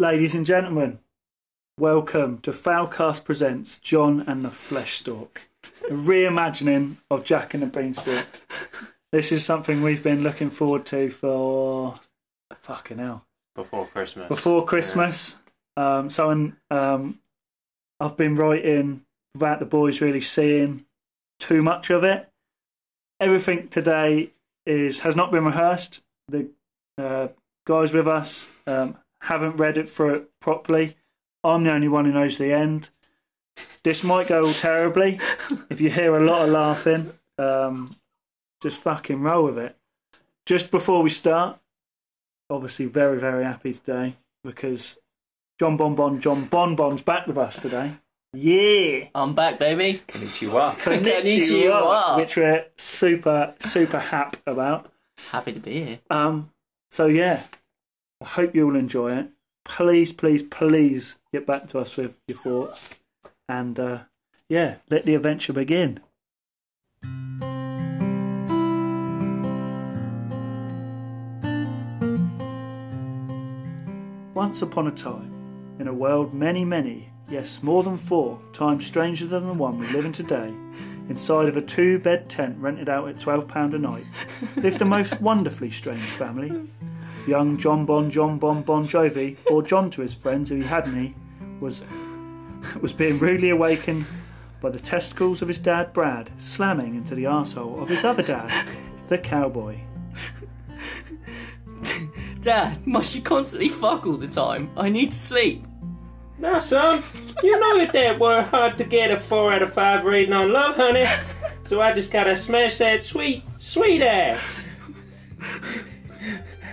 Ladies and gentlemen, welcome to Foulcast Presents John and the Flesh Stalk, a reimagining of Jack and the Beanstalk. This is something we've been looking forward to for fucking hell. before Christmas. Before Christmas. Um, so um, I've been writing without the boys really seeing too much of it. Everything today is has not been rehearsed. The uh, guys with us um, haven't read it for it properly. I'm the only one who knows the end. This might go all terribly. if you hear a lot of laughing, um, just fucking roll with it. Just before we start, obviously very very happy today because John Bonbon John Bonbon's back with us today. Yeah. I'm back, baby. Konnichiwa. Konnichiwa. which we're super super happy about. Happy to be here. Um, so yeah, I hope you all enjoy it. Please, please, please get back to us with your thoughts, and uh, yeah, let the adventure begin. Once upon a time, in a world many, many, yes, more than four times stranger than the one we live in today, inside of a two bed tent rented out at £12 a night, lived a most wonderfully strange family. Young John Bon John Bon Bon Jovi, or John to his friends if he had any, was, was being rudely awakened by the testicles of his dad Brad slamming into the arsehole of his other dad, the cowboy. Dad, must you constantly fuck all the time? I need to sleep. Now, son, you know your dad worked hard to get a 4 out of 5 rating on Lovehoney. So I just gotta smash that sweet, sweet ass.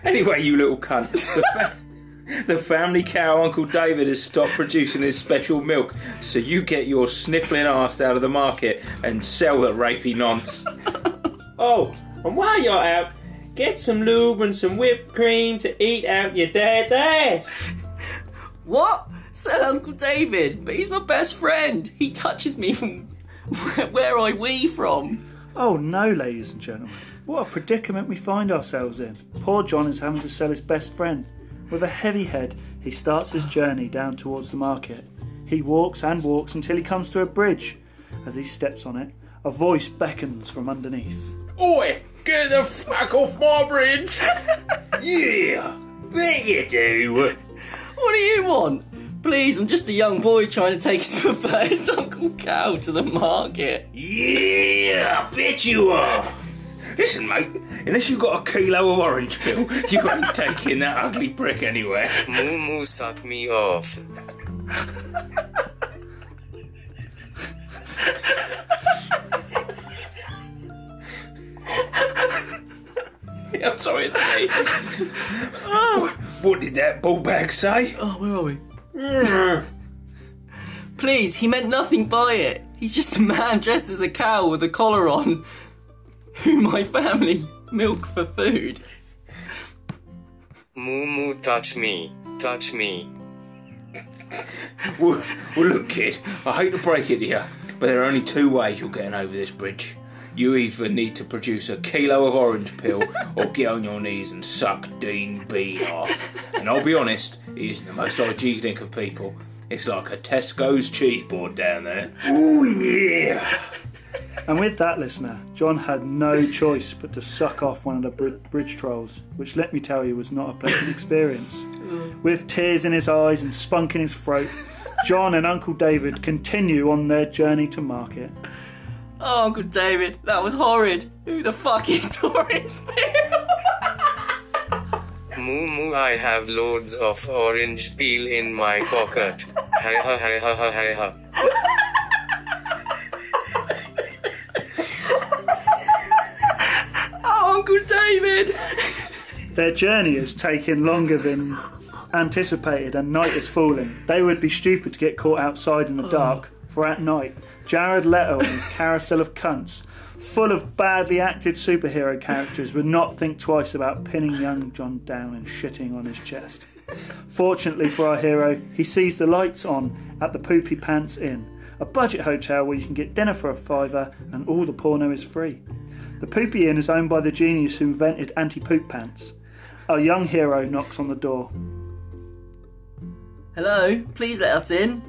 Anyway, you little cunt. The, fa- the family cow Uncle David has stopped producing his special milk, so you get your sniffling ass out of the market and sell the rapey nonce. Oh, and while you're out, get some lube and some whipped cream to eat out your dad's ass. What? Said Uncle David, but he's my best friend. He touches me from where I wee from. Oh no, ladies and gentlemen. What a predicament we find ourselves in. Poor John is having to sell his best friend. With a heavy head, he starts his journey down towards the market. He walks and walks until he comes to a bridge. As he steps on it, a voice beckons from underneath. Oi, get the fuck off my bridge! yeah, bet you do. What do you want? Please, I'm just a young boy trying to take his preferred Uncle Cow to the market. Yeah, I bet you are. Listen, mate, unless you've got a kilo of orange peel, you ain't taking that ugly prick anywhere. Moo moo suck me off. I'm sorry, it's me. what did that ball bag say? Oh, where are we? Please, he meant nothing by it. He's just a man dressed as a cow with a collar on, who my family milk for food. Moo moo touch me. Touch me. Well, well, look, kid, I hate to break it to you, but there are only two ways you're getting over this bridge. You either need to produce a kilo of orange peel or get on your knees and suck Dean Bean off. And I'll be honest, he isn't the most hygienic of people. It's like a Tesco's cheese board down there. Ooh, yeah! And with that, listener, John had no choice but to suck off one of the bri- bridge trolls, which let me tell you was not a pleasant experience. With tears in his eyes and spunk in his throat, John and Uncle David continue on their journey to market. Oh, Uncle David, that was horrid. Who the fuck is Orange Peel? Moo moo I have loads of orange peel in my pocket. Hey ha hey ha ha hey ha. Oh, Uncle David! Their journey has taken longer than anticipated, and night is falling. They would be stupid to get caught outside in the dark, for at night, Jared Leto and his carousel of cunts, full of badly acted superhero characters, would not think twice about pinning young John down and shitting on his chest. Fortunately for our hero, he sees the lights on at the Poopy Pants Inn, a budget hotel where you can get dinner for a fiver and all the porno is free. The Poopy Inn is owned by the genius who invented anti poop pants. Our young hero knocks on the door. Hello, please let us in.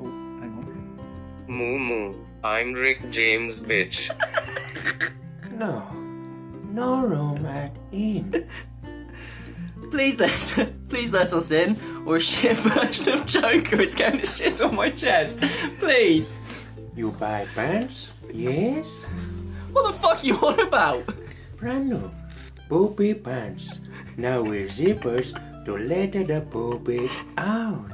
Oh, hang on. Moo moo. I'm Rick James, bitch. No. No room at inn. Please let please let us in, or a shit version of Joker is going to shit on my chest. Please. You buy pants? Yes? What the fuck you on about? Brand new. Booby pants. Now wear zippers to let the booby out.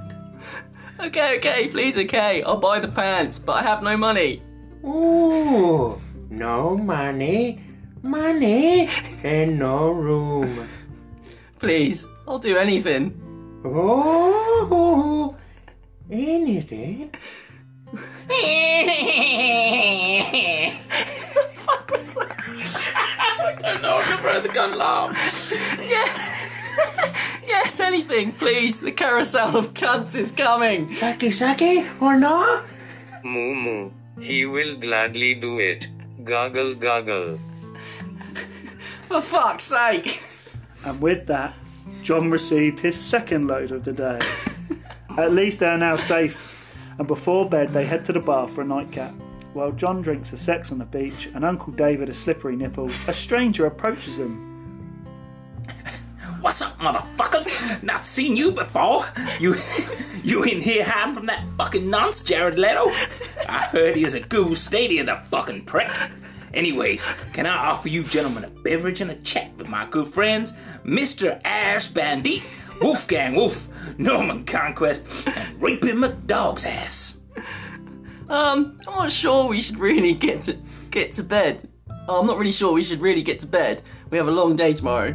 Okay, okay, please, okay. I'll buy the pants, but I have no money. Ooh, no money, money, and no room. Please, I'll do anything. Oh, anything? Fuck was that? I don't know, I can throw the gun laugh. Yes. yes, anything, please. The carousel of cunts is coming. Saki saki or no? Moo moo. He will gladly do it. Goggle goggle. For fuck's sake. And with that, John received his second load of the day. At least they are now safe, and before bed they head to the bar for a nightcap. While John drinks a sex on the beach and Uncle David a slippery nipple, a stranger approaches them. What's up, motherfuckers? Not seen you before. You, you in here hiding from that fucking nonce, Jared Leto? I heard he is a goose stadium, the fucking prick. Anyways, can I offer you gentlemen a beverage and a chat with my good friends, Mr. Ash Bandit, Wolfgang Wolf, Norman Conquest, and Raping McDog's ass? Um, I'm not sure we should really get to get to bed. Oh, I'm not really sure we should really get to bed. We have a long day tomorrow.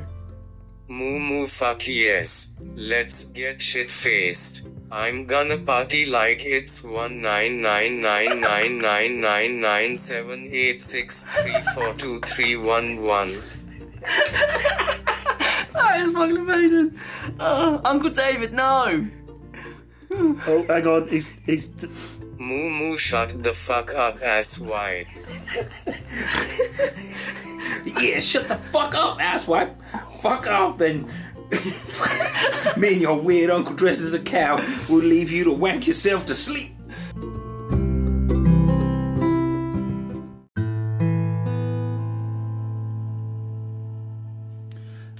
Moo moo fuck yes. Let's get shit faced. I'm gonna party like it's one nine nine nine nine nine nine nine seven eight six three four two three one one. That is fucking amazing. Uh, Uncle David, no. Oh, hang on, he's he's. Moo moo shut the fuck up ass wide. Yeah, shut the fuck up, ass asswipe. Fuck off then. Me and your weird uncle dressed as a cow will leave you to wank yourself to sleep.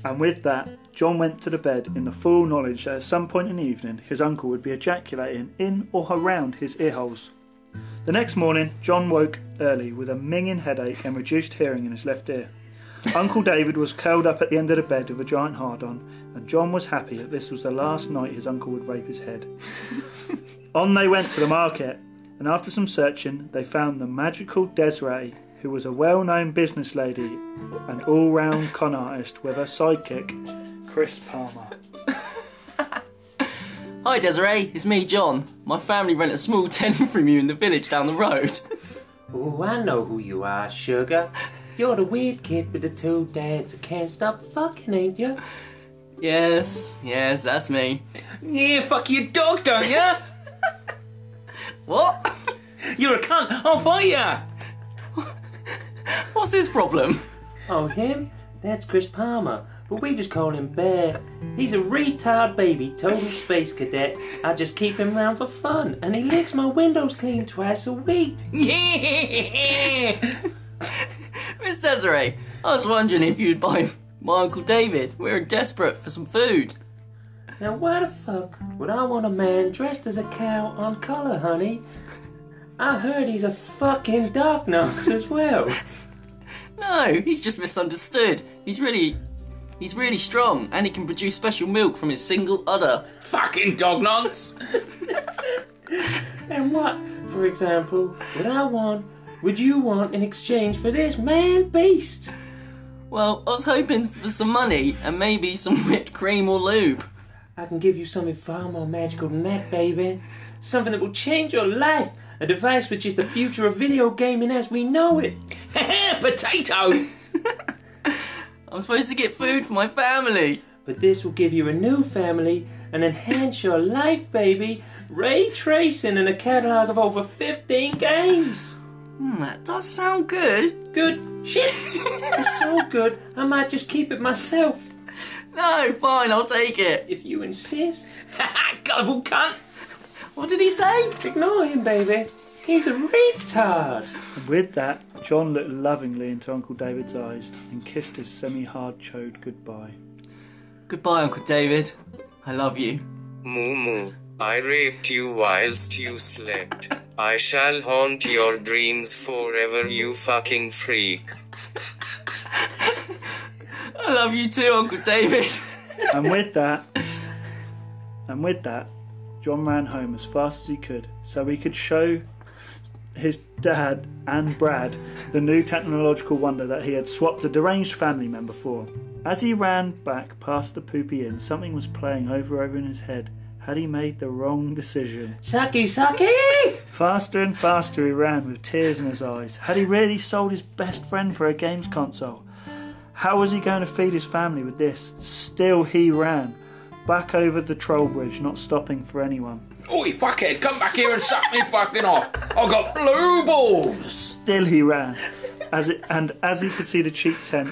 And with that, John went to the bed in the full knowledge that at some point in the evening his uncle would be ejaculating in or around his earholes. The next morning, John woke early with a minging headache and reduced hearing in his left ear. Uncle David was curled up at the end of the bed with a giant hard on, and John was happy that this was the last night his uncle would rape his head. on they went to the market, and after some searching, they found the magical Desiree, who was a well known business lady and all round con artist with her sidekick, Chris Palmer. Hi Desiree, it's me, John. My family rent a small tent from you in the village down the road. Ooh, I know who you are, sugar. You're the weird kid with the two dads that can't stop fucking, ain't you? yes, yes, that's me. Yeah, fuck your dog, don't ya? What? You're a cunt. I'll fight ya. What's his problem? Oh, him? That's Chris Palmer. But we just call him Bear. He's a retard baby, total space cadet. I just keep him round for fun, and he licks my windows clean twice a week. Yeah. Miss Desiree, I was wondering if you'd buy my Uncle David. We're desperate for some food. Now, why the fuck would I want a man dressed as a cow on colour, honey? I heard he's a fucking dark nose as well. No, he's just misunderstood. He's really. He's really strong and he can produce special milk from his single udder. Fucking dog nonce. And what, for example, would I want, would you want in exchange for this man beast? Well, I was hoping for some money and maybe some whipped cream or lube. I can give you something far more magical than that, baby. Something that will change your life. A device which is the future of video gaming as we know it. Potato. I'm supposed to get food for my family. But this will give you a new family and enhance your life, baby. Ray tracing and a catalog of over 15 games. Hmm, that does sound good. Good shit. it's so good, I might just keep it myself. No, fine, I'll take it. If you insist. Gullible cunt! What did he say? Ignore him, baby. He's a retard. And with that, John looked lovingly into Uncle David's eyes and kissed his semi hard chode goodbye. Goodbye, Uncle David. I love you. Moo moo. I raped you whilst you slept. I shall haunt your dreams forever, you fucking freak. I love you too, Uncle David. And with that, and with that, John ran home as fast as he could so he could show his dad and Brad the new technological wonder that he had swapped a deranged family member for. As he ran back past the poopy inn, something was playing over over in his head. Had he made the wrong decision? Saki, Saki! Faster and faster he ran with tears in his eyes. Had he really sold his best friend for a games console? How was he going to feed his family with this? Still he ran. Back over the troll bridge, not stopping for anyone. Oi, fuckhead, come back here and suck me fucking off. I've got blue balls. Still he ran. As it, and as he could see the cheap tent,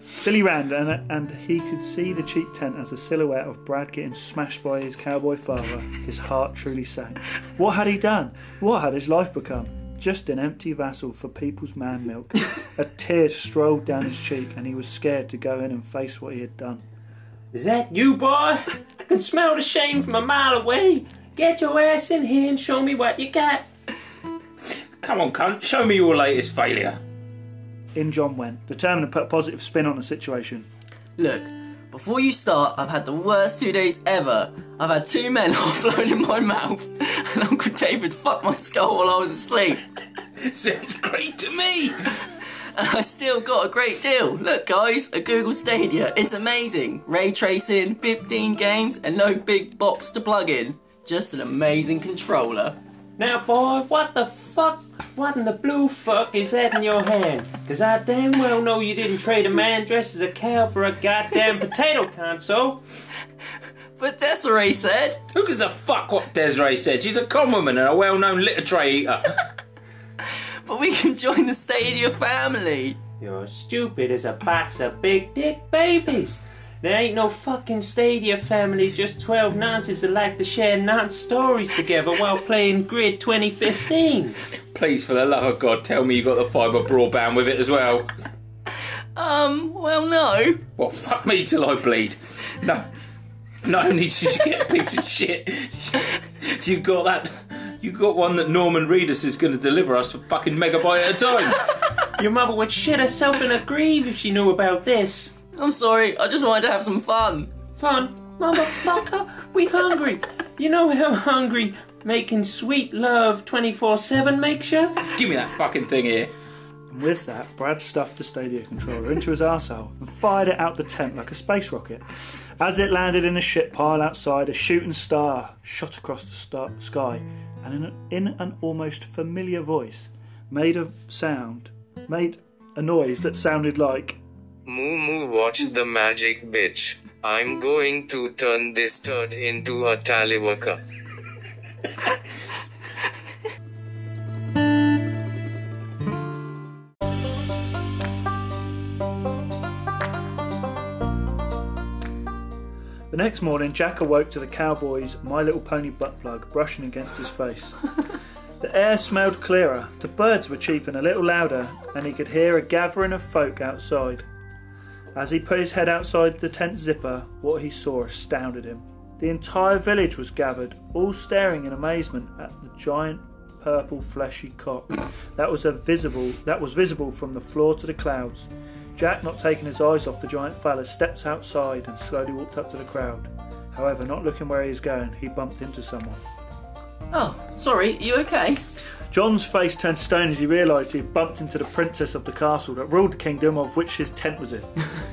still he ran, and, and he could see the cheap tent as a silhouette of Brad getting smashed by his cowboy father. His heart truly sank. What had he done? What had his life become? Just an empty vessel for people's man milk. A tear strolled down his cheek, and he was scared to go in and face what he had done. Is that you, boy? I can smell the shame from a mile away. Get your ass in here and show me what you got. Come on, cunt, show me your latest failure. In John went, determined to put a positive spin on the situation. Look, before you start, I've had the worst two days ever. I've had two men offload in my mouth, and Uncle David fucked my skull while I was asleep. Sounds great to me. And I still got a great deal. Look, guys, a Google Stadia. It's amazing. Ray tracing, 15 games, and no big box to plug in. Just an amazing controller. Now, boy, what the fuck? What in the blue fuck is that in your hand? Cause I damn well know you didn't trade a man dressed as a cow for a goddamn potato console. But Desiree said, Who gives a fuck what Desiree said? She's a con woman and a well-known litter tray eater. but we can join the Stadia family. You're stupid as a box of big dick babies. There ain't no fucking Stadia family, just 12 nonces that like to share nonce stories together while playing Grid 2015. Please, for the love of God, tell me you got the fibre broadband with it as well. Um, well, no. Well, fuck me till I bleed. No. Not only did you get a piece of shit, you got that. You got one that Norman Reedus is going to deliver us for fucking megabyte at a time. Your mother would shit herself in her grave if she knew about this. I'm sorry, I just wanted to have some fun. Fun, motherfucker, we hungry. You know how hungry making sweet love 24 7 makes you? Give me that fucking thing here. And with that, Brad stuffed the Stadia controller into his arsehole and fired it out the tent like a space rocket. As it landed in a shit pile outside, a shooting star shot across the star- sky, and in, a, in an almost familiar voice, made a sound, made a noise that sounded like Moo moo watch the magic bitch. I'm going to turn this turd into a tallywaka. The next morning, Jack awoke to the cowboy's My Little Pony butt plug brushing against his face. the air smelled clearer, the birds were cheeping a little louder, and he could hear a gathering of folk outside. As he put his head outside the tent zipper, what he saw astounded him. The entire village was gathered, all staring in amazement at the giant purple fleshy cock that was a visible that was visible from the floor to the clouds. Jack, not taking his eyes off the giant fella, steps outside and slowly walked up to the crowd. However, not looking where he was going, he bumped into someone. Oh, sorry, you okay? John's face turned stone as he realised he had bumped into the princess of the castle that ruled the kingdom of which his tent was in.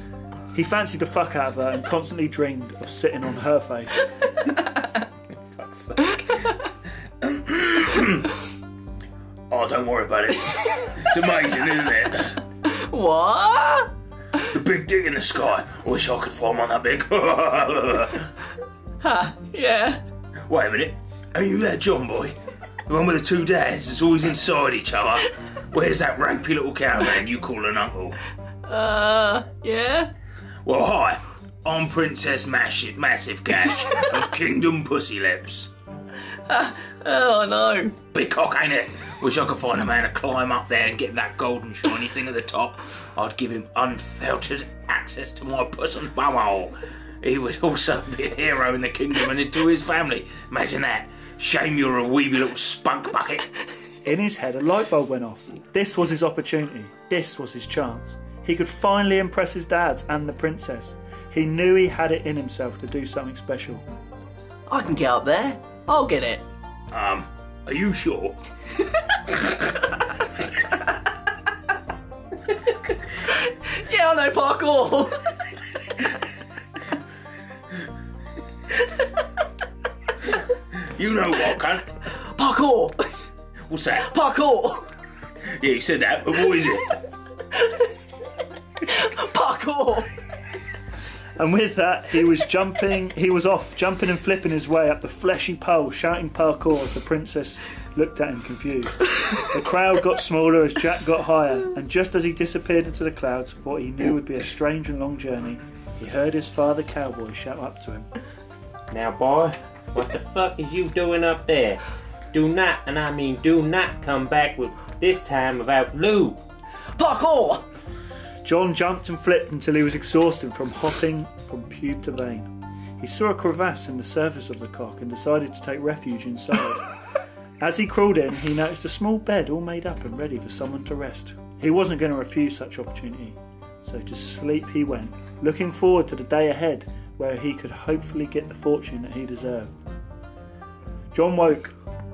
he fancied the fuck out of her and constantly dreamed of sitting on her face. Fuck's sake. oh, don't worry about it. It's amazing, isn't it? What? The big dig in the sky. I wish I could fly one that big. Ha, yeah. Wait a minute. Are you that John boy? The one with the two dads that's always inside each other? Where's that rapey little cowman you call an uncle? Uh, yeah? Well, hi. I'm Princess Mash- Massive Cash of Kingdom Pussy Lips. Oh no. Big cock, ain't it? Wish I could find a man to climb up there and get that golden shiny thing at the top. I'd give him unfiltered access to my puss and bumhole. He would also be a hero in the kingdom and to his family. Imagine that. Shame you're a weeby little spunk bucket. In his head, a light bulb went off. This was his opportunity. This was his chance. He could finally impress his dads and the princess. He knew he had it in himself to do something special. I can get up there. I'll get it. Um, are you sure? Yeah, I know parkour. You know what, cunt? parkour. What's that? Parkour. Yeah, you said that, but what is it? And with that, he was jumping, he was off, jumping and flipping his way up the fleshy pole, shouting parkour as the princess looked at him confused. The crowd got smaller as Jack got higher, and just as he disappeared into the clouds for what he knew would be a strange and long journey, he heard his father cowboy shout up to him. Now, boy, what the fuck is you doing up there? Do not, and I mean do not come back with this time without lube. Parkour. John jumped and flipped until he was exhausted from hopping from pube to vein. He saw a crevasse in the surface of the cock and decided to take refuge inside. As he crawled in, he noticed a small bed all made up and ready for someone to rest. He wasn't going to refuse such opportunity, so to sleep he went, looking forward to the day ahead where he could hopefully get the fortune that he deserved. John woke,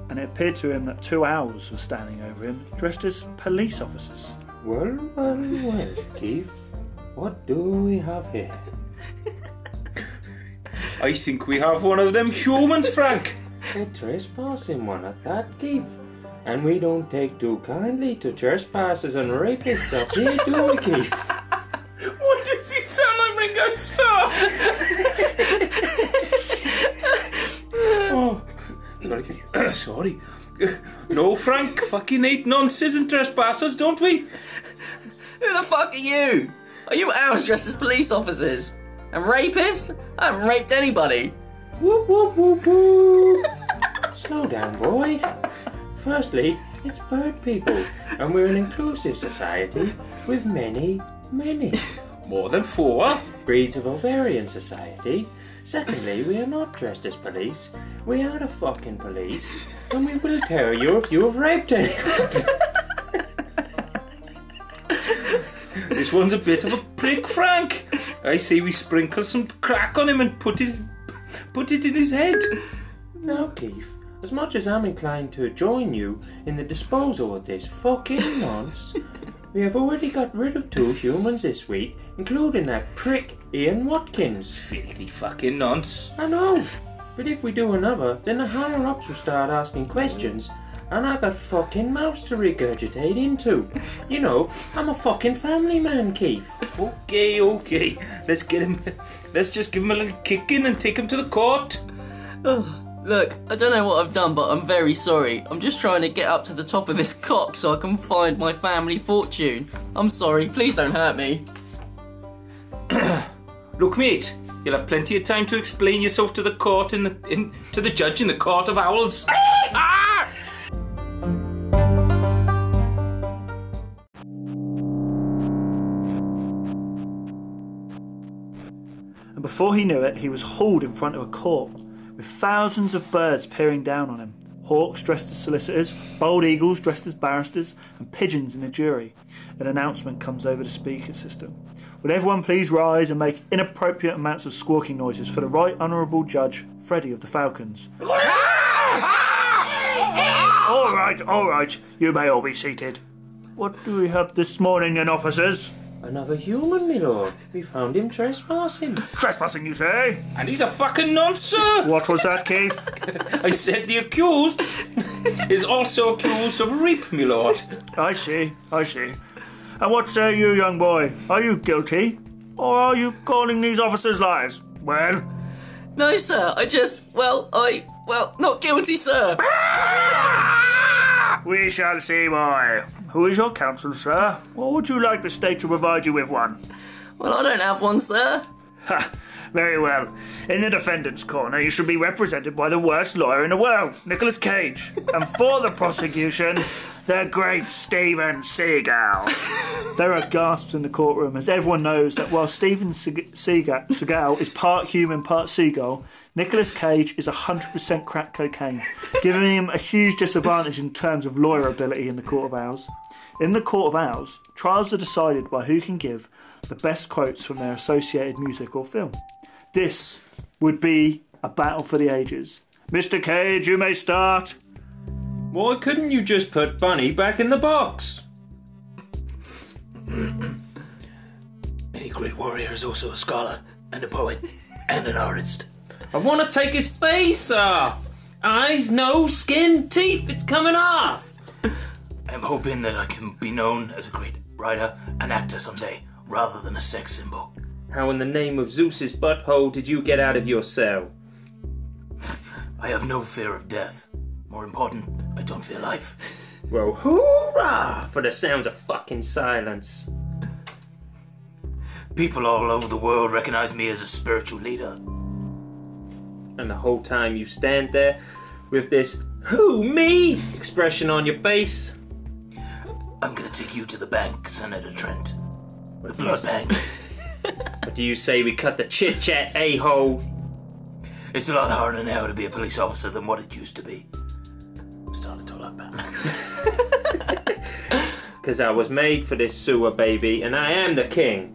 and it appeared to him that two owls were standing over him, dressed as police officers. Well, well, well, Keith. What do we have here? I think we have one of them humans, Frank. A trespassing one at that, Keith. And we don't take too kindly to trespassers and rapists up here, do we, Keith? Why does he sound like Ringo Starr? oh, sorry. sorry. No, Frank. Fucking hate nonsense and trespassers, don't we? Who the fuck are you? Are you owls dressed as police officers? And rapists? I haven't raped anybody. Whoop, whoop, whoop, whoop. Slow down, boy. Firstly, it's bird people, and we're an inclusive society with many, many More than four. breeds of ovarian society. Secondly, we are not dressed as police. We are the fucking police, and we will tell you if you have raped anyone. This one's a bit of a prick, Frank. I say we sprinkle some crack on him and put his put it in his head. Now, Keith, as much as I'm inclined to join you in the disposal of this fucking nonce, we have already got rid of two humans this week, including that prick Ian Watkins. Filthy fucking nonce. I know, but if we do another, then the higher ups will start asking questions, and I've got fucking mouths to regurgitate into. You know, I'm a fucking family man, Keith. Okay, okay. Let's get him. Let's just give him a little kicking and take him to the court. Look, I don't know what I've done, but I'm very sorry. I'm just trying to get up to the top of this cock so I can find my family fortune. I'm sorry, please don't hurt me. Look, mate. You'll have plenty of time to explain yourself to the court in the in to the judge in the court of owls. Ah! And before he knew it, he was hauled in front of a court, with thousands of birds peering down on him. Hawks dressed as solicitors, bald eagles dressed as barristers, and pigeons in the jury. An announcement comes over the speaker system. Would everyone please rise and make inappropriate amounts of squawking noises for the Right Honourable Judge Freddie of the Falcons? all right, all right, you may all be seated. What do we have this morning, then, officers? Another human, my lord. We found him trespassing. Trespassing, you say? And he's a fucking nonce, sir. What was that, Keith? I said the accused is also accused of rape, my lord. I see, I see. And what say you, young boy? Are you guilty? Or are you calling these officers liars? Well, No, sir, I just, well, I, well, not guilty, sir. we shall see, boy. Who is your counsel, sir? Or would you like the state to provide you with one? Well, I don't have one, sir. Ha! Very well. In the defendant's corner, you should be represented by the worst lawyer in the world, Nicolas Cage. And for the prosecution, the great Steven Seagal. there are gasps in the courtroom as everyone knows that while Steven Seag- Seagal, Seagal is part human, part seagull, Nicolas Cage is 100% crack cocaine, giving him a huge disadvantage in terms of lawyer ability in the Court of Owls. In the Court of Owls, trials are decided by who can give the best quotes from their associated music or film. This would be a battle for the ages. Mr. Cage, you may start. Why couldn't you just put Bunny back in the box? Any great warrior is also a scholar and a poet and an artist. I want to take his face off. Eyes, nose, skin, teeth. It's coming off. I'm hoping that I can be known as a great writer and actor someday, rather than a sex symbol. How in the name of Zeus's butthole did you get out of your cell? I have no fear of death. More important, I don't fear life. Well, hoorah for the sounds of fucking silence. People all over the world recognize me as a spiritual leader. And the whole time you stand there with this "Who me?" expression on your face. I'm gonna take you to the bank, Senator Trent. The blood bank. What do you say we cut the chit chat, a hole? It's a lot harder now to be a police officer than what it used to be. I'm starting to talk like Batman. Cause I was made for this sewer baby, and I am the king.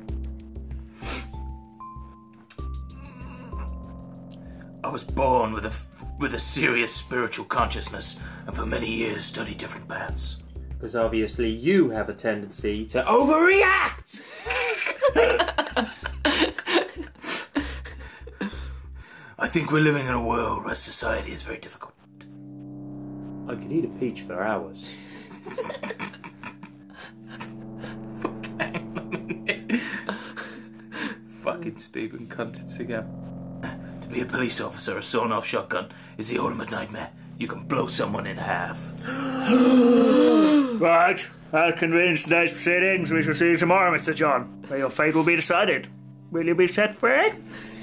I was born with a with a serious spiritual consciousness, and for many years studied different paths. Because obviously you have a tendency to overreact. I think we're living in a world where society is very difficult. I could eat a peach for hours. Fucking Stephen Cunted Cigar. To be a police officer, a sawn off shotgun is the ultimate nightmare. You can blow someone in half. Right, that convenes today's proceedings. We shall see you tomorrow, Mr. John, where your fate will be decided. Will you be set free?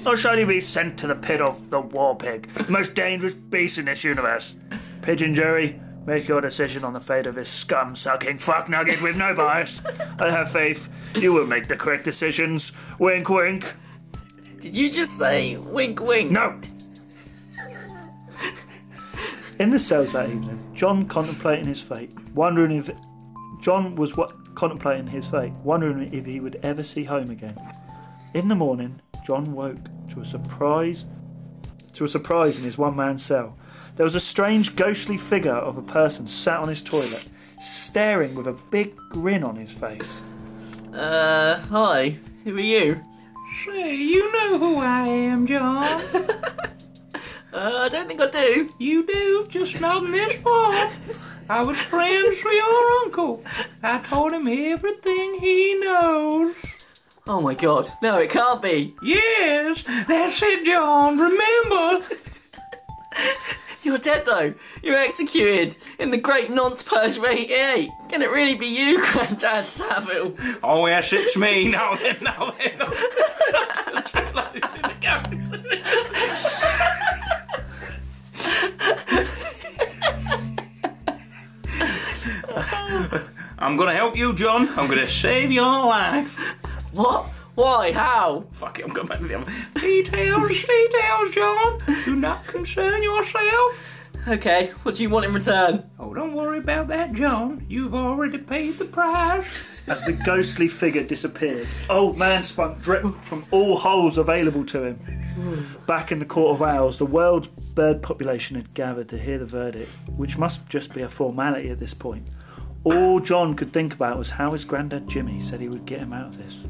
Or shall you be sent to the pit of the war pig, the most dangerous beast in this universe? Pigeon jury, make your decision on the fate of this scum sucking fuck nugget with no bias. I have faith you will make the correct decisions. Wink, wink. Did you just say wink wink? No! In the cells that evening, John contemplating his fate, wondering if John was what contemplating his fate, wondering if he would ever see home again. In the morning, John woke to a surprise to a surprise in his one-man cell. There was a strange ghostly figure of a person sat on his toilet, staring with a big grin on his face. Uh, hi. Who are you? Say, you know who I am, John. Uh, I don't think I do. You do, just not in this far. I was friends with your uncle. I told him everything he knows. Oh my god. No, it can't be. Yes, that's it, John. Remember? You're dead though. You're executed in the Great Nonce Purge of 88. Can it really be you, Grandad Savile? Oh, yes, it's me. Now then, now then. I'm gonna help you, John. I'm gonna save your life. What? Why? How? Fuck it, I'm going back to the other. Details, details, John. Do not concern yourself. Okay, what do you want in return? Oh, don't worry about that, John. You've already paid the price. As the ghostly figure disappeared, old man spunk dripped from all holes available to him. Back in the Court of Owls, the world's bird population had gathered to hear the verdict, which must just be a formality at this point. All John could think about was how his granddad Jimmy said he would get him out of this.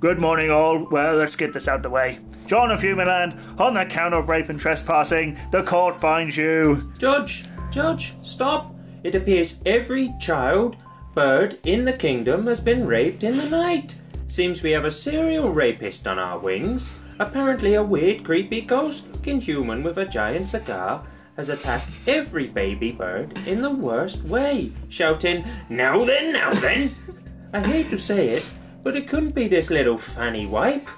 Good morning, all. Well, let's get this out of the way. John of Humanland, on the count of rape and trespassing, the court finds you. Judge, judge, stop. It appears every child, bird in the kingdom has been raped in the night. Seems we have a serial rapist on our wings. Apparently, a weird, creepy, ghost looking human with a giant cigar has attacked every baby bird in the worst way, shouting, Now then, now then! I hate to say it, but it couldn't be this little fanny wipe.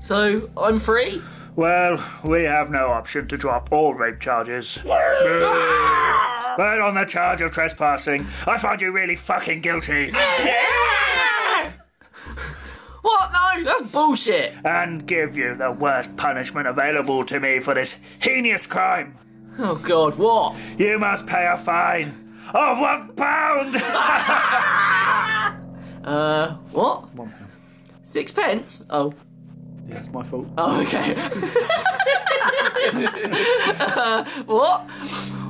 So I'm free? Well, we have no option to drop all rape charges. but on the charge of trespassing, I find you really fucking guilty What? No, that's bullshit. and give you the worst punishment available to me for this heinous crime. Oh god, what? You must pay a fine of one pound. Uh, what? Six pence? Oh. yeah, it's my fault. Oh, okay. uh, what?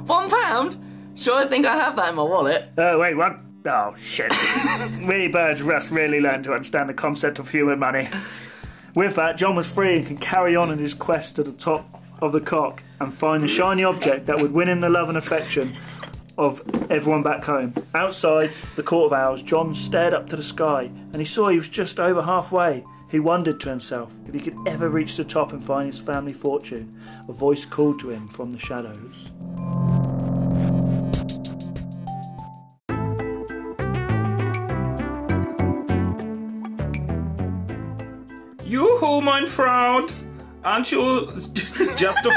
One pound? Sure, I think I have that in my wallet. Oh, wait, what? Oh, shit. we birds must really learn to understand the concept of human money. With that, John was free and could carry on in his quest to the top of the cock and find the shiny object that would win him the love and affection of everyone back home. Outside the Court of Owls, John stared up to the sky and he saw he was just over halfway. He wondered to himself if he could ever reach the top and find his family fortune. A voice called to him from the shadows. Yoo-hoo, mein Freund! Aren't you just a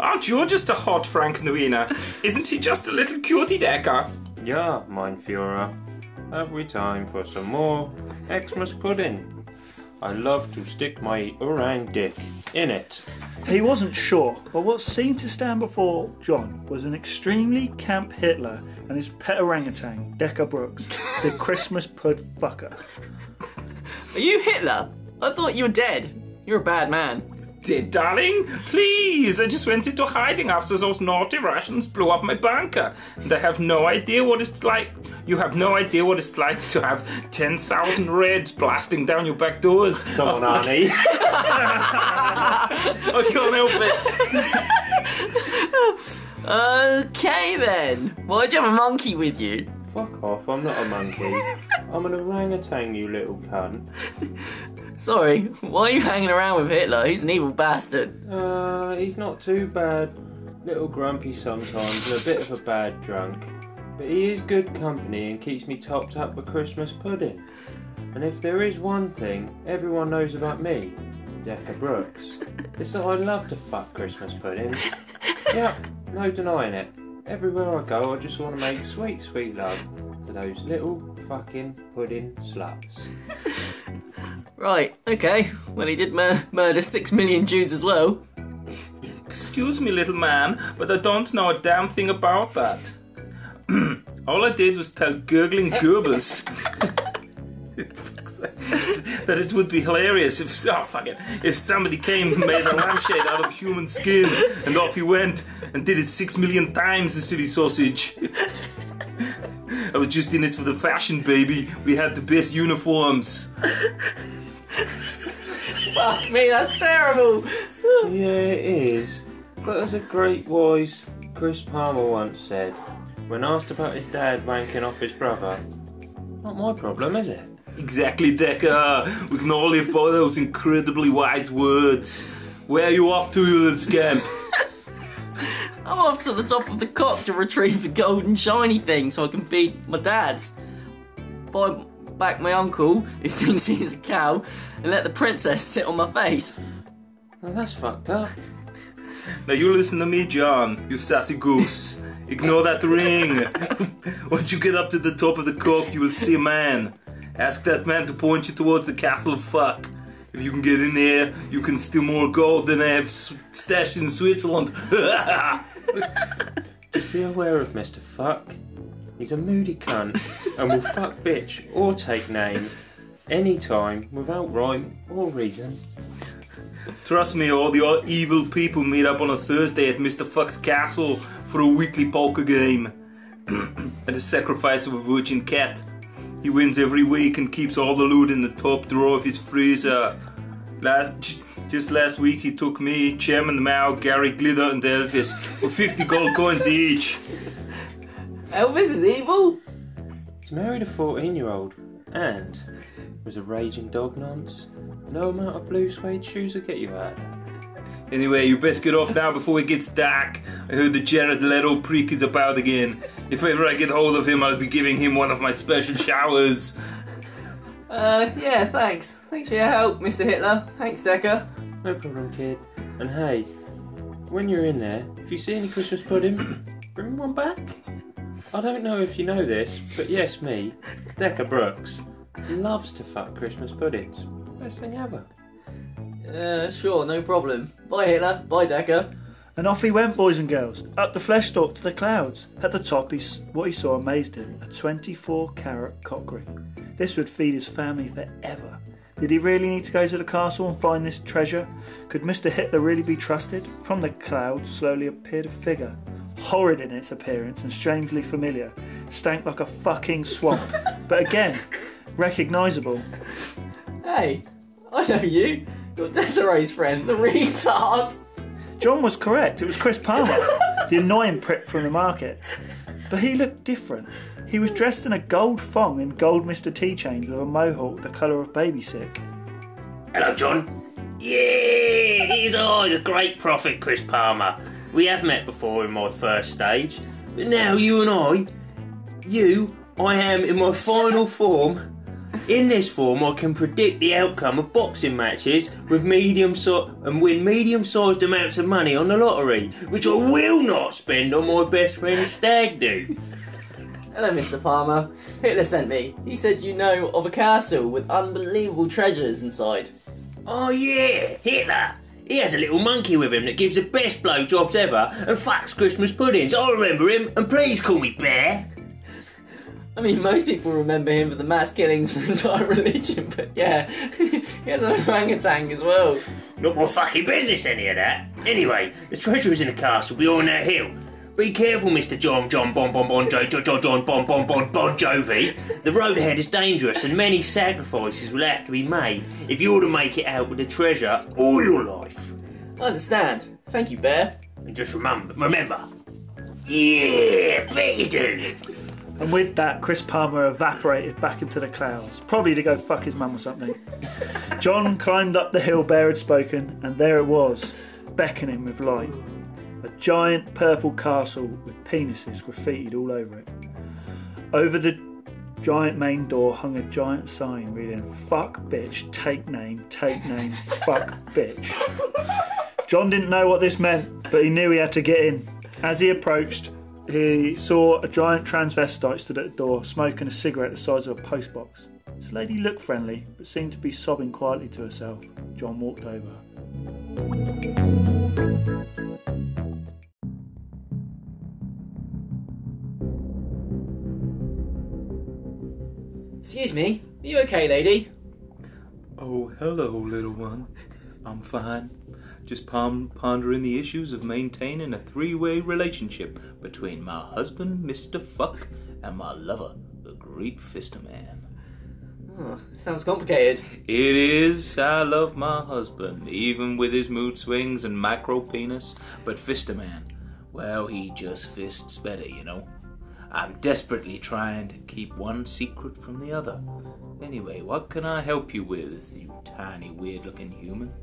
aren't you just a hot Frankenweenie? Isn't he just a little cutie decker? Yeah, mein Führer. Have we time for some more Xmas pudding? I love to stick my orang dick in it. He wasn't sure, but what seemed to stand before John was an extremely camp Hitler and his pet orangutan, Decker Brooks, the Christmas pud fucker. Are you Hitler? I thought you were dead. You're a bad man. Dead darling, please! I just went into hiding after those naughty Russians blew up my bunker, and I have no idea what it's like. You have no idea what it's like to have ten thousand reds blasting down your back doors. Come on, oh, Arnie. I can't help it. Okay then. Why'd you have a monkey with you? Fuck off, I'm not a monkey. I'm an orangutan, you little cunt. Sorry, why are you hanging around with Hitler? He's an evil bastard. Uh, he's not too bad. Little grumpy sometimes, and a bit of a bad drunk. But he is good company and keeps me topped up with Christmas pudding. And if there is one thing everyone knows about me, Decker Brooks, it's that I love to fuck Christmas pudding. Yep, no denying it. Everywhere I go, I just want to make sweet, sweet love to those little fucking pudding sluts. Right, okay. Well, he did mur- murder six million Jews as well. Excuse me, little man, but I don't know a damn thing about that. All I did was tell gurgling Goebbels that it would be hilarious if oh, fuck it, if somebody came and made a lampshade out of human skin and off he went and did it six million times the silly sausage. I was just in it for the fashion, baby. We had the best uniforms. Fuck me, that's terrible. Yeah, it is. But as a great voice, Chris Palmer once said, when asked about his dad wanking off his brother, not my problem, is it? Exactly, Decker. We can all live by those incredibly wise words. Where are you off to, you little scamp? I'm off to the top of the cock to retrieve the golden shiny thing so I can feed my dads. Buy back my uncle, who thinks he's a cow, and let the princess sit on my face. Well, that's fucked up. Now you listen to me, John, you sassy goose. Ignore that ring. Once you get up to the top of the cock, you will see a man. Ask that man to point you towards the castle of fuck. If you can get in there, you can steal more gold than I have stashed in Switzerland. Just be aware of Mr. Fuck. He's a moody cunt and will fuck bitch or take name anytime without rhyme or reason. Trust me, all the evil people meet up on a Thursday at Mr. Fuck's castle for a weekly poker game. and the sacrifice of a virgin cat. He wins every week and keeps all the loot in the top drawer of his freezer. Last, just last week, he took me, Chairman Mao, Gary Glitter, and Elvis for 50 gold coins each. Elvis is evil? He's married a 14 year old and was a raging dog nonce. No amount of blue suede shoes will get you out. Anyway, you best get off now before it gets dark. I heard the Jared Leto prick is about again. If ever I get hold of him, I'll be giving him one of my special showers. Uh, yeah, thanks. Thanks for your help, Mr. Hitler. Thanks, Decker. No problem, kid. And hey, when you're in there, if you see any Christmas pudding, bring one back. I don't know if you know this, but yes, me, Decker Brooks, loves to fuck Christmas puddings. Best thing ever. Uh, sure, no problem. Bye, Hitler. Bye, Decker. And off he went, boys and girls, up the flesh stalk to the clouds. At the top, he, what he saw amazed him a 24 carat cock ring. This would feed his family forever. Did he really need to go to the castle and find this treasure? Could Mr. Hitler really be trusted? From the clouds slowly appeared a figure, horrid in its appearance and strangely familiar. Stank like a fucking swamp, but again, recognisable. Hey, I know you. You're Desiree's friend, the retard. John was correct. It was Chris Palmer, the annoying prick from the market. But he looked different. He was dressed in a gold thong and gold Mr. T chains with a mohawk the colour of baby sick. Hello, John. Yeah, he's I, the great prophet Chris Palmer. We have met before in my first stage, but now you and I, you, I am in my final form. In this form, I can predict the outcome of boxing matches with medium so- and win medium-sized amounts of money on the lottery, which I will not spend on my best friend's stag do. Hello, Mr. Palmer. Hitler sent me. He said you know of a castle with unbelievable treasures inside. Oh yeah, Hitler. He has a little monkey with him that gives the best blowjobs ever and fucks Christmas puddings. I remember him, and please call me Bear. I mean, most people remember him for the mass killings of entire religion, but yeah, he has an orangutan as well. Not my fucking business, any of that. Anyway, the treasure is in the castle beyond that hill. Be careful, Mr. John John Bon Bon Bon Jo Jo Jo John Bon Bon Bon Bon Jovi. The road ahead is dangerous, and many sacrifices will have to be made if you're to make it out with the treasure all your life. I understand. Thank you, Bear. And just remember, remember. Yeah, bet do. And with that, Chris Palmer evaporated back into the clouds, probably to go fuck his mum or something. John climbed up the hill Bear had spoken, and there it was, beckoning with light. A giant purple castle with penises graffitied all over it. Over the giant main door hung a giant sign reading Fuck bitch, take name, take name, fuck bitch. John didn't know what this meant, but he knew he had to get in. As he approached, he saw a giant transvestite stood at the door, smoking a cigarette the size of a postbox. This lady looked friendly, but seemed to be sobbing quietly to herself. John walked over. Excuse me. Are you okay, lady? Oh, hello, little one. I'm fine. Just pon- pondering the issues of maintaining a three way relationship between my husband, Mr. Fuck, and my lover, the Great Fister Man. Oh, sounds complicated. It is. I love my husband, even with his mood swings and macro penis. But Fister Man, well, he just fists better, you know. I'm desperately trying to keep one secret from the other. Anyway, what can I help you with, you tiny, weird looking human?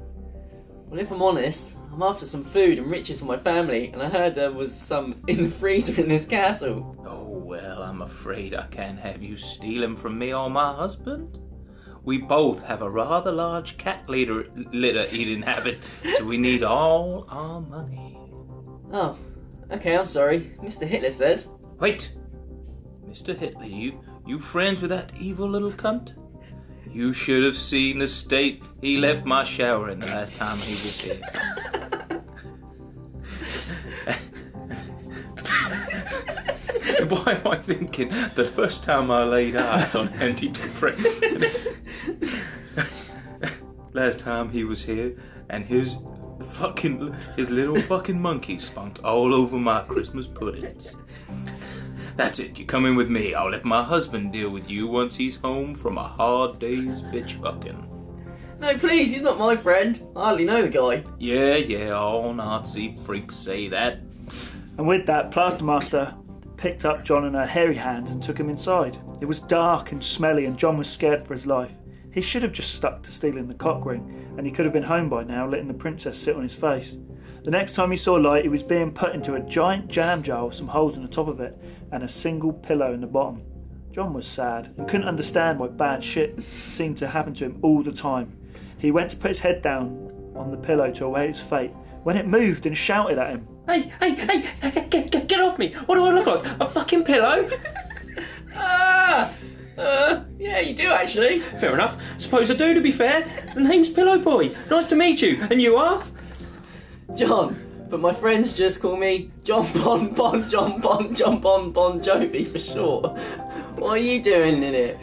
Well, if I'm honest, I'm after some food and riches for my family, and I heard there was some in the freezer in this castle. Oh, well, I'm afraid I can't have you stealing from me or my husband. We both have a rather large cat litter, litter eating habit, so we need all our money. Oh, okay, I'm sorry. Mr. Hitler said. Wait! Mr. Hitler, you, you friends with that evil little cunt? You should have seen the state he left my shower in the last time he was here. Why am I thinking the first time I laid eyes on Andy Dufresne? Last time he was here, and his fucking his little fucking monkey spunked all over my Christmas puddings. That's it. You come in with me. I'll let my husband deal with you once he's home from a hard day's bitch fucking. No, please, he's not my friend. I hardly know the guy. Yeah, yeah. All Nazi freaks say that. And with that, Plastermaster picked up John in her hairy hands and took him inside. It was dark and smelly, and John was scared for his life. He should have just stuck to stealing the cock ring, and he could have been home by now, letting the princess sit on his face. The next time he saw light, he was being put into a giant jam jar with some holes in the top of it and a single pillow in the bottom. John was sad and couldn't understand why bad shit seemed to happen to him all the time. He went to put his head down on the pillow to await his fate when it moved and shouted at him. Hey, hey, hey, get, get, get, get off me! What do I look like? A fucking pillow? Ah! Uh, yeah, you do actually. Fair enough. Suppose I do, to be fair. The name's Pillow Boy. Nice to meet you. And you are? John. But my friends just call me John Bon Bon John Bon John Bon Bon Jovi for short. What are you doing in it?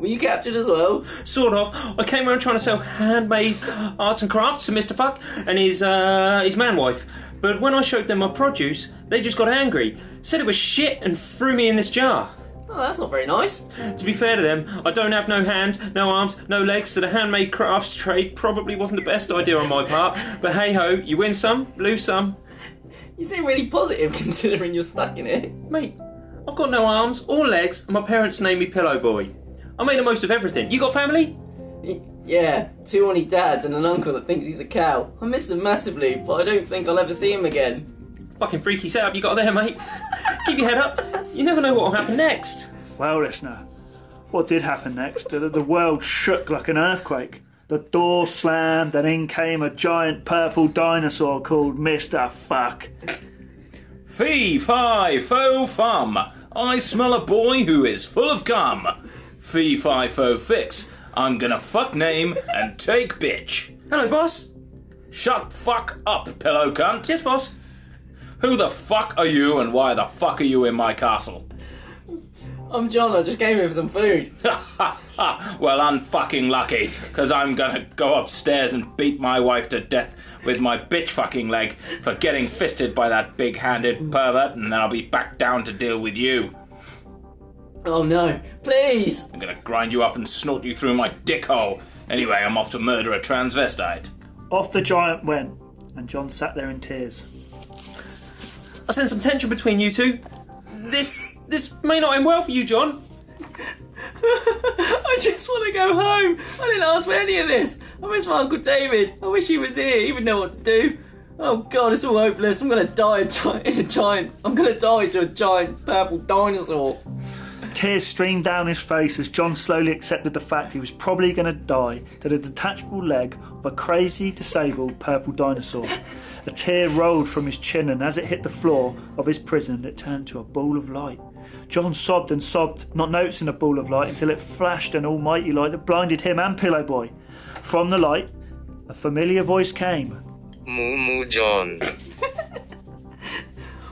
Were you captured as well? Sort of. I came around trying to sell handmade arts and crafts to Mr. Fuck and his, uh, his man wife. But when I showed them my produce, they just got angry. Said it was shit and threw me in this jar. Oh, that's not very nice. To be fair to them, I don't have no hands, no arms, no legs, so the handmade crafts trade probably wasn't the best idea on my part. But hey ho, you win some, lose some. You seem really positive considering you're stuck in it. Mate, I've got no arms or legs, and my parents named me Pillow Boy. I made the most of everything. You got family? Yeah, two horny dads and an uncle that thinks he's a cow. I miss them massively, but I don't think I'll ever see him again. Fucking freaky setup you got there, mate. Keep your head up. You never know what will happen next. Well, listener, what did happen next? The, the world shook like an earthquake. The door slammed, and in came a giant purple dinosaur called Mr. Fuck. Fee, fi, fo, fum. I smell a boy who is full of cum. Fee, fi, fo, fix. I'm gonna fuck name and take bitch. Hello, boss. Shut fuck up, pillow cunt. Yes, boss. Who the fuck are you and why the fuck are you in my castle? I'm John, I just came here for some food. well, unfucking lucky, because I'm gonna go upstairs and beat my wife to death with my bitch fucking leg for getting fisted by that big handed pervert, and then I'll be back down to deal with you. Oh no, please! I'm gonna grind you up and snort you through my dick hole. Anyway, I'm off to murder a transvestite. Off the giant went, and John sat there in tears. I sense some tension between you two. This this may not end well for you, John. I just want to go home. I didn't ask for any of this. I miss my Uncle David. I wish he was here. He would know what to do. Oh god, it's all hopeless. I'm gonna die in a giant. I'm gonna die to a giant purple dinosaur. Tears streamed down his face as John slowly accepted the fact he was probably going to die to the detachable leg of a crazy, disabled purple dinosaur. A tear rolled from his chin, and as it hit the floor of his prison, it turned to a ball of light. John sobbed and sobbed, not noticing the ball of light until it flashed an almighty light that blinded him and Pillow Boy. From the light, a familiar voice came. Moo Moo John.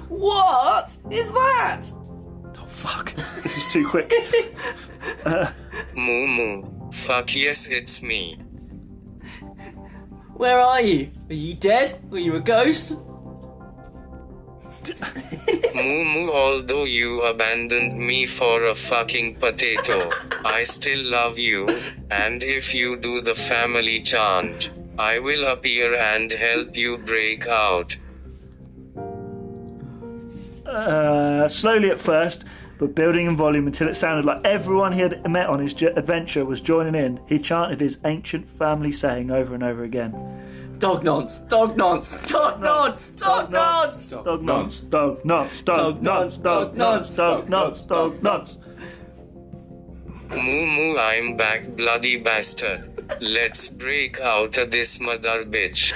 What is that? Fuck. This is too quick. Moo Moo. Fuck yes, it's me. Where are you? Are you dead? Are you a ghost? Moo Moo, although you abandoned me for a fucking potato, I still love you, and if you do the family chant, I will appear and help you break out. uh, slowly at first, but building in volume until it sounded like everyone he had met on his j- adventure was joining in. He chanted his ancient family saying over and over again. Dog nonce, dog nonce, dog nonce, dog nonce. Dog nuts, dog nuts, dog nuts, dog nuts, dog nuts, dog nuts. Moo Moo, I'm back, bloody bastard. Let's break out of this mother bitch.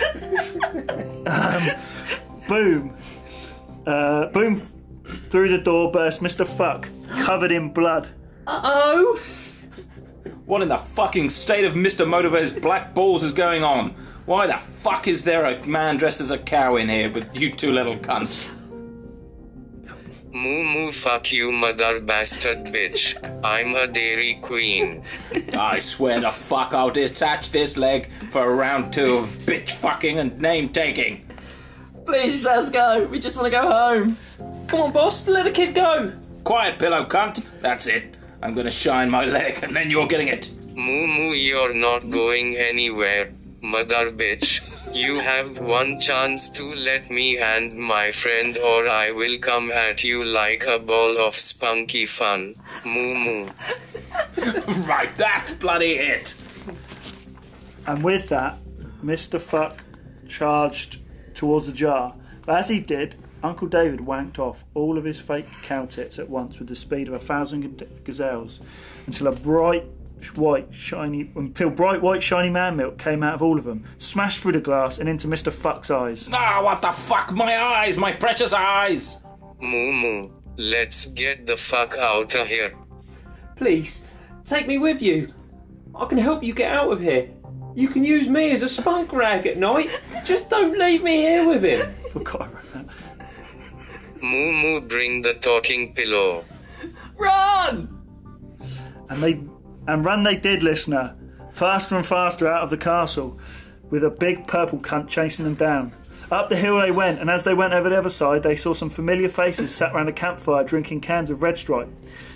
Boom. Uh, boom. Through the door burst Mr. Fuck, covered in blood. Oh, What in the fucking state of Mr. Motivator's black balls is going on? Why the fuck is there a man dressed as a cow in here with you two little cunts? Moo Moo, fuck you, mother bastard bitch. I'm a dairy queen. I swear to fuck I'll detach this leg for round two of bitch fucking and name taking. Please just let us go. We just want to go home. Come on, boss. Let the kid go. Quiet, pillow cunt. That's it. I'm gonna shine my leg and then you're getting it. Moo Moo, you're not going anywhere, mother bitch. You have one chance to let me and my friend, or I will come at you like a ball of spunky fun. Moo Moo. Right, that's bloody it. And with that, Mr. Fuck charged towards the jar. But as he did, Uncle David wanked off all of his fake cow tits at once with the speed of a thousand gazelles until a bright white shiny until bright white shiny man milk came out of all of them, smashed through the glass and into Mr. Fuck's eyes. Ah, what the fuck? My eyes, my precious eyes. Moo moo. Let's get the fuck out of here. Please, take me with you. I can help you get out of here. You can use me as a spunk rag at night. Just don't leave me here with him. Forgot about that. Moo moo bring the talking pillow. Run! And they and run they did, listener, faster and faster out of the castle, with a big purple cunt chasing them down. Up the hill they went, and as they went over the other side, they saw some familiar faces sat round a campfire drinking cans of Red Stripe.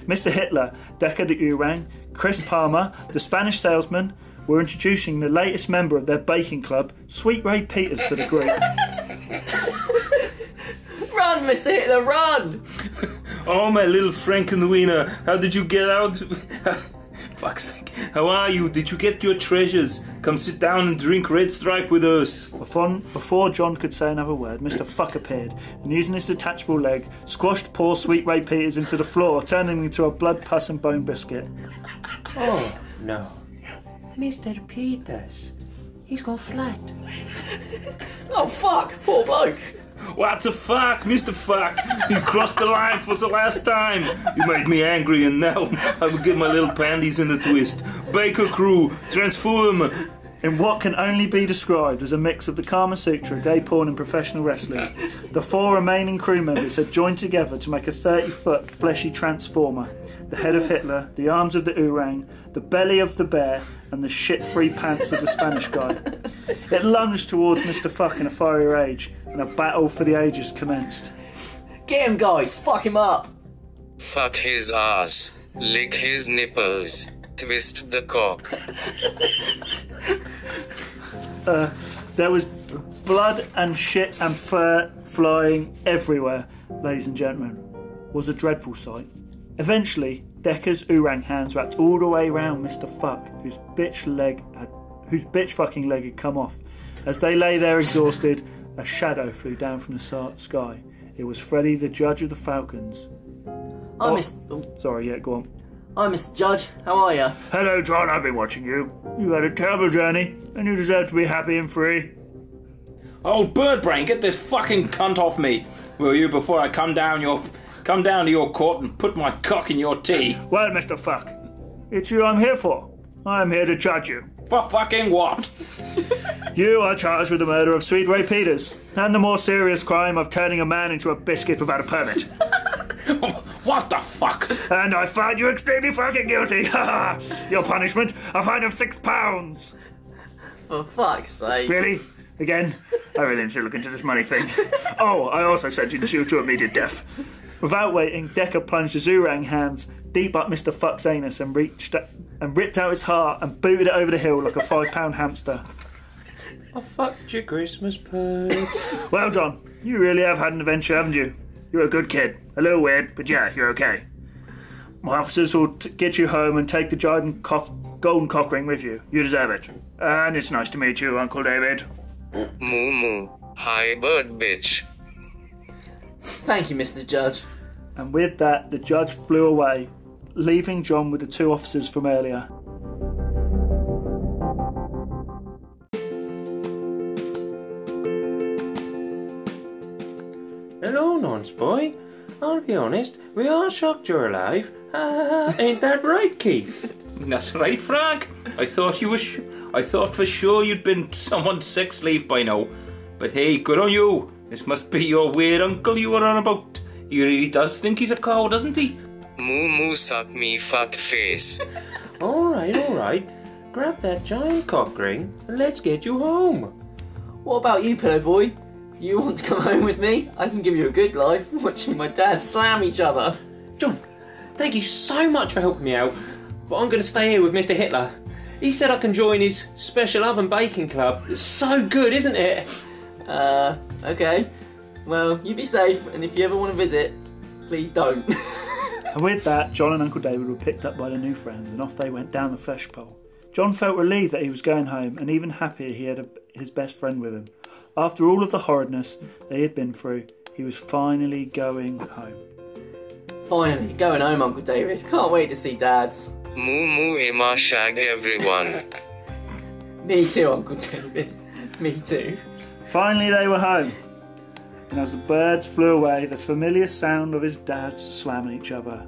Mr. Hitler, Decker de Urang, Chris Palmer, the Spanish salesman, were introducing the latest member of their baking club, Sweet Ray Peters, to the group. Run, Mr. Hitler, run! Oh, my little Frankenweenie, how did you get out? Fuck's sake. How are you? Did you get your treasures? Come sit down and drink Red Stripe with us. Before, before John could say another word, Mr. Fuck appeared and, using his detachable leg, squashed poor Sweet Ray Peters into the floor, turning him into a blood, pus, and bone biscuit. Oh, no. Mr. Peters. He's gone flat. Oh fuck, poor bloke. What the fuck, Mr. Fuck? You crossed the line for the last time. You made me angry, and now I will get my little panties in a twist. Baker crew, transform. In what can only be described as a mix of the Kama Sutra, gay porn, and professional wrestling, the four remaining crew members had joined together to make a 30 foot fleshy transformer. The head of Hitler, the arms of the Urang, the belly of the bear, and the shit free pants of the Spanish guy. It lunged towards Mr. Fuck in a fiery rage, and a battle for the ages commenced. Get him, guys, fuck him up. Fuck his ass. Lick his nipples. Twist the cock. Uh, there was blood and shit and fur flying everywhere, ladies and gentlemen. Was a dreadful sight. Eventually, Decker's oorang hands wrapped all the way round Mr. Fuck, whose bitch leg had, whose bitch fucking leg had come off. As they lay there exhausted, a shadow flew down from the sky. It was Freddy, the judge of the Falcons. Hi, Oh. Mr. Oh, Sorry, yeah, go on. hi, Mr. Judge. How are you? Hello, John. I've been watching you. You had a terrible journey, and you deserve to be happy and free. Oh, Birdbrain, get this fucking cunt off me, will you, before I come down your, come down to your court and put my cock in your tea. Well, Mr. Fuck, it's you I'm here for. I'm here to judge you. For fucking what? You are charged with the murder of Sweet Ray Peters and the more serious crime of turning a man into a biscuit without a permit. What the fuck? and I find you extremely fucking guilty. Your punishment, a fine of six pounds. For fuck's sake. Really? Again? I really need to look into this money thing. Oh, I also sentenced you to immediate death. Without waiting, Decker plunged his Oorang hands deep up Mr. Fuck's anus and reached and ripped out his heart and booted it over the hill like a five pound hamster. I fucked your Christmas purge. Well, John, you really have had an adventure, haven't you? You're a good kid. A little weird, but yeah, you're okay. My officers will t- get you home and take the giant cock- golden cock ring with you. You deserve it. And it's nice to meet you, Uncle David. Moo moo. Hi bird bitch. Thank you, Mr. Judge. And with that, the judge flew away, leaving John with the two officers from earlier. Hello, nonce boy. I'll be honest, we are shocked you're alive. Ah, ain't that right, Keith? That's right, Frank. I thought you was. Sh- I thought for sure you'd been someone's sex slave by now. But hey, good on you. This must be your weird uncle you were on about. He really does think he's a cow, doesn't he? Moo moo suck me fuck face. Alright, alright. Grab that giant cock ring and let's get you home. What about you, Pillow Boy? You want to come home with me? I can give you a good life watching my dad slam each other. John, thank you so much for helping me out, but I'm going to stay here with Mr. Hitler. He said I can join his special oven baking club. It's so good, isn't it? Uh, okay. Well, you be safe, and if you ever want to visit, please don't. And with that, John and Uncle David were picked up by their new friends, and off they went down the flesh pole. John felt relieved that he was going home, and even happier he had a, his best friend with him. After all of the horridness they had been through, he was finally going home. Finally, going home, Uncle David. Can't wait to see Dad's. Moo moo Emma shag everyone. Me too, Uncle David. Me too. Finally, they were home. And as the birds flew away, the familiar sound of his dad's slamming each other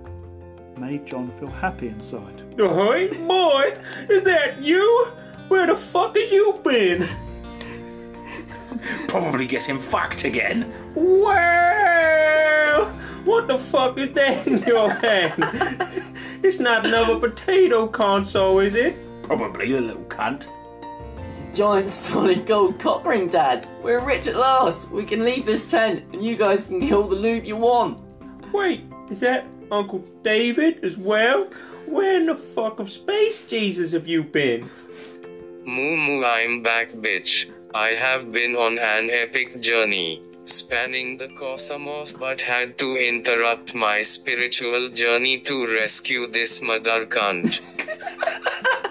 made John feel happy inside. Hey, boy, is that you? Where the fuck have you been? Probably getting fucked again. Well, what the fuck is that in your hand? it's not another potato console, is it? Probably a little cunt. It's a giant solid gold cock ring, Dad. We're rich at last. We can leave this tent and you guys can get all the loot you want. Wait, is that Uncle David as well? Where in the fuck of space Jesus have you been? Moo moo I'm back bitch. I have been on an epic journey. Spanning the cosmos but had to interrupt my spiritual journey to rescue this mother cunt.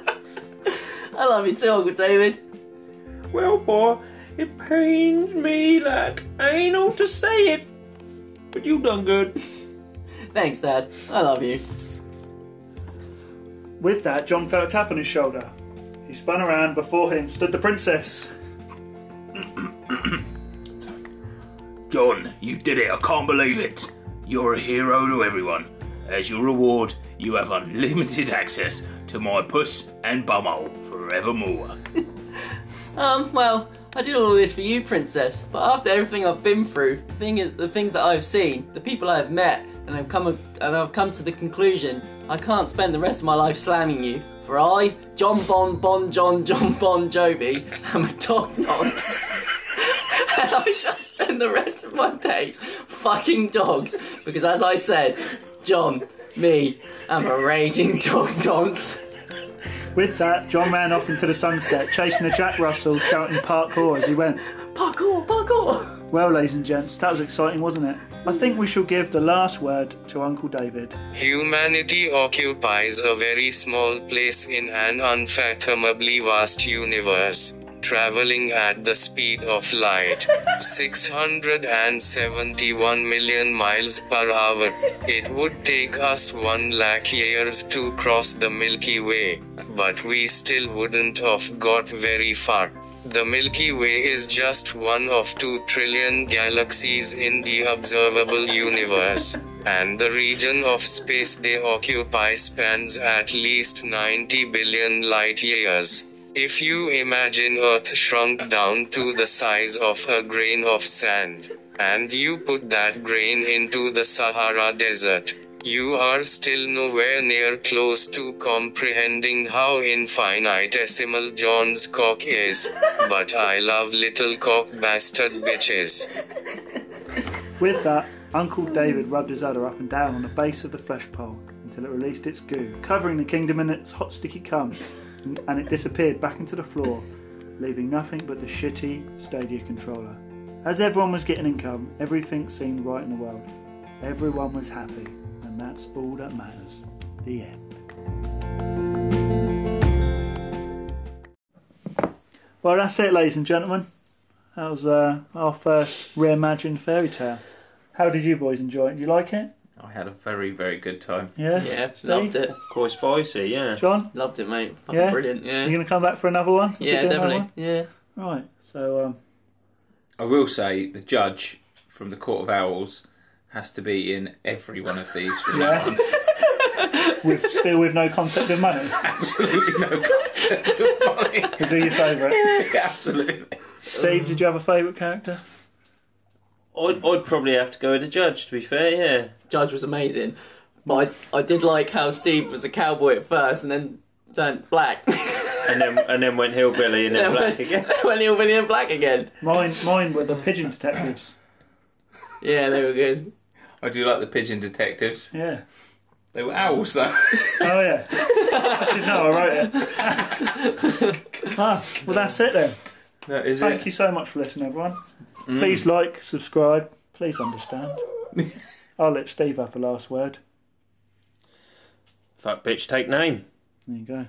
I love you too, Uncle David. Well, boy, it pains me like anal to say it, but you done good. Thanks, Dad. I love you. With that, John felt a tap on his shoulder. He spun around. Before him stood the princess. John, you did it. I can't believe it. You're a hero to everyone. As your reward, you have unlimited access to my puss and bumhole forevermore. Um, well, I did all this for you, Princess. But after everything I've been through, the thing is, the things that I've seen, the people I've met, and I've come and I've come to the conclusion I can't spend the rest of my life slamming you. For I, John Bon Bon John John Bon Jovi, am a dog nonce. and I shall spend the rest of my days fucking dogs because, as I said, John, me, I'm a raging dog nonce. With that, John ran off into the sunset, chasing a Jack Russell, shouting parkour as he went. Parkour, parkour. Well, ladies and gents, that was exciting, wasn't it? I think we shall give the last word to Uncle David. Humanity occupies a very small place in an unfathomably vast universe, traveling at the speed of light 671 million miles per hour. It would take us 1 lakh years to cross the Milky Way, but we still wouldn't have got very far. The Milky Way is just one of 2 trillion galaxies in the observable universe, and the region of space they occupy spans at least 90 billion light years. If you imagine Earth shrunk down to the size of a grain of sand, and you put that grain into the Sahara Desert, you are still nowhere near close to comprehending how infinitesimal John's cock is. But I love little cock bastard bitches. With that, Uncle David rubbed his udder up and down on the base of the flesh pole until it released its goo, covering the kingdom in its hot sticky cum, and- it disappeared back into the floor, leaving nothing but the shitty Stadia controller. As everyone was getting income, everything seemed right in the world. Everyone was happy, and that's all that matters. The end. Well, that's it, ladies and gentlemen. That was uh, our first reimagined fairy tale. How did you boys enjoy it? Did you like it? I had a very, very good time. Yeah? Yeah, Steve? loved it. Quite spicy, yeah. John? Loved it, mate. Fucking Yeah? brilliant. Yeah. You going to come back for another one? yeah, Could do another definitely. Yeah. one? Right, so um, I will say the judge from the Court of Owls has to be in every one of these from now Yeah. on. with still with no concept of money. Absolutely no concept of money. Is he your favourite? Absolutely. Steve, did you have a favourite character? I'd, I'd probably have to go with the judge, to be fair, yeah. Judge was amazing. But I, I did like how Steve was a cowboy at first and then turned black. And then and then went hillbilly and then black again. when went hillbilly and black again. Mine, mine were the pigeon detectives. Yeah, they were good. I do like the pigeon detectives. Yeah. They were owls though. Oh yeah. I should know. I wrote it. ah, well, that's it then. That is Thank it. you so much for listening, everyone. Mm. Please like, subscribe. Please understand. I'll let Steve have the last word. Fuck bitch, take name. There you go.